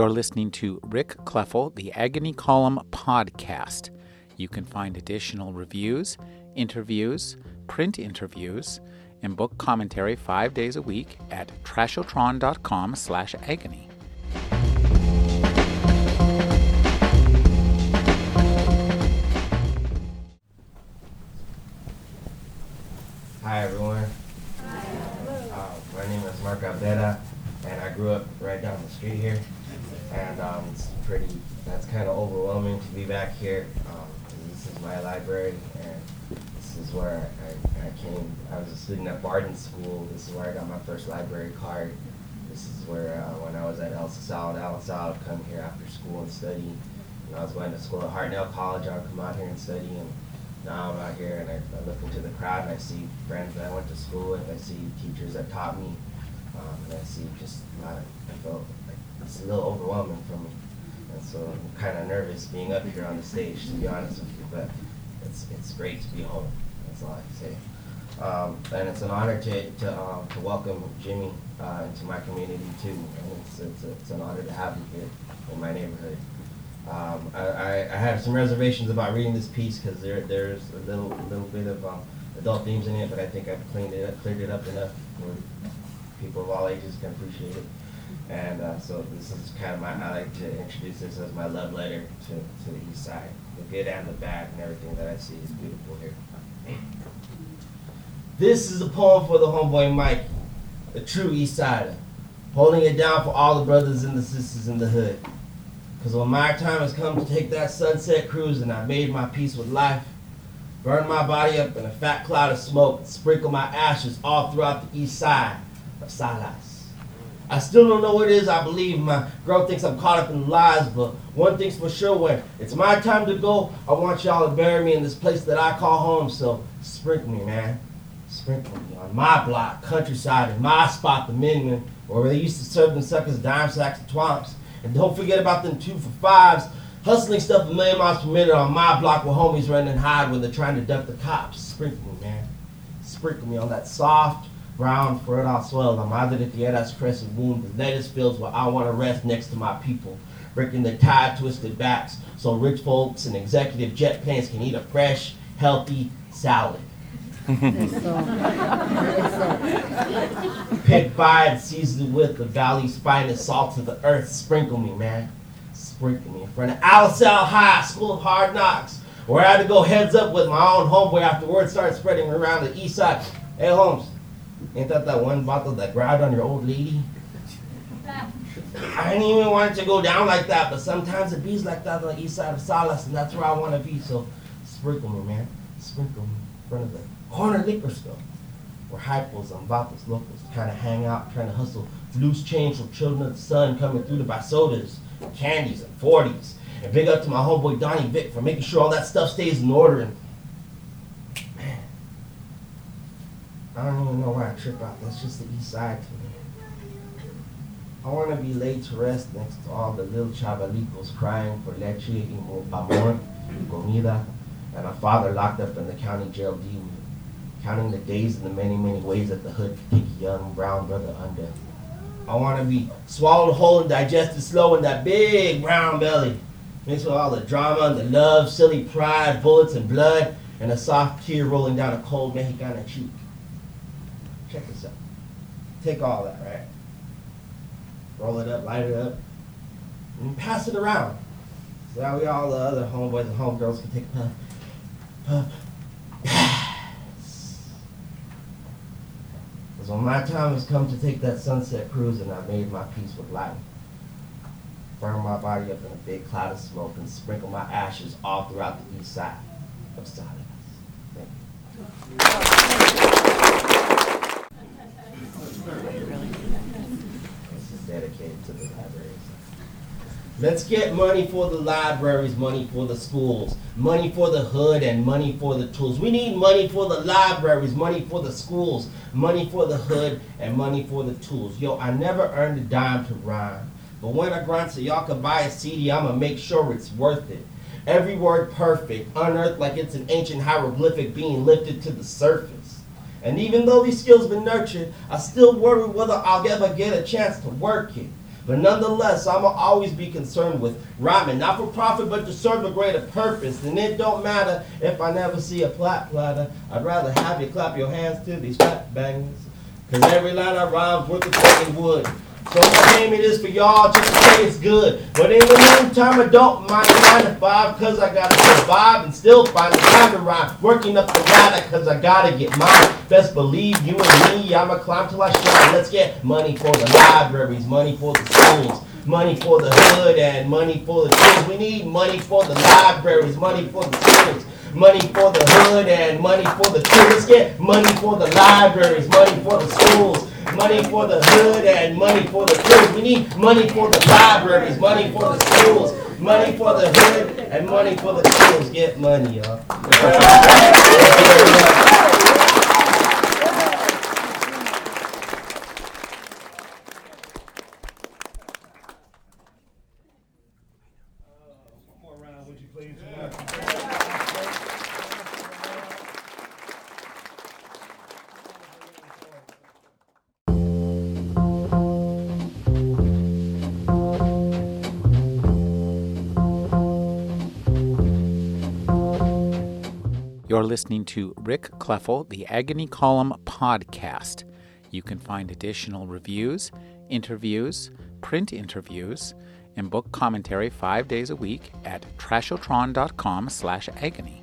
You're listening to Rick Kleffel, the Agony Column podcast. You can find additional reviews, interviews, print interviews, and book commentary five days a week at trashotron.com slash agony. Right down the street here. And um, it's pretty, that's kind of overwhelming to be back here. Um, this is my library, and this is where I, I came. I was a student at Bardin School. This is where I got my first library card. This is where, uh, when I was at El Sal, Al Sal, I'd come here after school and study. When I was going to school at Hartnell College, I would come out here and study. And now I'm out here and I, I look into the crowd and I see friends that I went to school with. I see teachers that taught me. Um, and I see just of, I felt like it's a little overwhelming for me. And so I'm kind of nervous being up here on the stage, to be honest with you. But it's, it's great to be home. That's all I can say. Um, and it's an honor to, to, um, to welcome Jimmy uh, into my community too. And it's, it's, it's an honor to have him here in my neighborhood. Um, I, I, have some reservations about reading this piece because there, there's a little, little bit of um, adult themes in it, but I think I've cleaned it up, cleared it up enough people of all ages can appreciate it. And uh, so this is kind of my, I like to introduce this as my love letter to, to the East Side. The good and the bad and everything that I see is beautiful here. This is a poem for the homeboy Mike, a true East Sider, holding it down for all the brothers and the sisters in the hood. Because when my time has come to take that sunset cruise and I've made my peace with life, burn my body up in a fat cloud of smoke, and sprinkle my ashes all throughout the east side Salinas. I still don't know what it is I believe. My girl thinks I'm caught up in lies, but one thing's for sure when it's my time to go, I want y'all to bury me in this place that I call home. So sprinkle me, man. Sprinkle me on my block, countryside, in my spot, the Minman, where they used to serve them suckers dime sacks and twomps. And don't forget about them two for fives, hustling stuff a million miles per minute on my block where homies run and hide when they're trying to duck the cops. Sprinkle me, man. Sprinkle me on that soft, brown, fertile soil. I'm either the Tierras Crescent wound, the lettuce fields where I want to rest next to my people, breaking the tide twisted backs so rich folks and executive jet planes can eat a fresh, healthy salad. Pick by and seasoned with the valley's finest salt of the earth. Sprinkle me, man. Sprinkle me in front of Alisal High School of Hard Knocks, where I had to go heads up with my own homeboy after word started spreading around the east side. Hey, Holmes, ain't that that one bottle that grabbed on your old lady? I didn't even want it to go down like that, but sometimes it bees like that on the east side of Salinas, and that's where I want to be. So sprinkle me, man. Sprinkle me in front of the corner liquor store where hypos and vatos locals kind of hang out, trying to hustle loose change from children of the sun coming through to buy sodas, candies, and 40s. And big up to my homeboy Donnie Vic for making sure all that stuff stays in order. And I don't even know why I trip out. That's just the east side to me. I want to be laid to rest next to all the little chavalicos crying for leche y amor y comida, and a father locked up in the county jail D counting the days and the many, many ways that the hood could kick a young brown brother under. I want to be swallowed whole and digested slow in that big brown belly, mixed with all the drama and the love, silly pride, bullets and blood, and a soft tear rolling down a cold Mexicana cheek. Check this out. Take all that, right? Roll it up, light it up, and pass it around. So that we all the other homeboys and homegirls can take a puff, puff, Because when my time has come to take that sunset cruise and I've made my peace with life, burn my body up in a big cloud of smoke and sprinkle my ashes all throughout the east side of Salinas. This is dedicated to the libraries. Let's get money for the libraries, money for the schools, money for the hood, and money for the tools. We need money for the libraries, money for the schools, money for the hood, and money for the tools. Yo, I never earned a dime to rhyme. But when I grind so y'all can buy a CD, I'ma make sure it's worth it. Every word perfect, unearthed like it's an ancient hieroglyphic being lifted to the surface. And even though these skills been nurtured, I still worry whether I'll ever get a chance to work it. But nonetheless, I'ma always be concerned with rhyming, not for profit, but to serve a greater purpose. And it don't matter if I never see a plat platter. I'd rather have you clap your hands to these fat bangers. Cause every line I rhyme's worth a fucking wood. So my name it is for y'all just to say it's good. But in the meantime, I don't mind 9 to 5 cause I gotta survive and still find the time to rhyme. Working up the ladder cause I gotta get mine. Best believe you and me, I'ma climb till I shine. Let's get money for the libraries, money for the schools. Money for the hood and money for the kids. We need money for the libraries, money for the schools. Money for the hood and money for the kids. Let's get money for the libraries, money for the schools. Money for the hood and money for the kids. We need money for the libraries, money for the schools, money for the hood and money for the schools. Get money, y'all. Please? You're listening to Rick Kleffel, the Agony Column podcast. You can find additional reviews, interviews, print interviews, and book commentary five days a week at trashotron.com slash agony.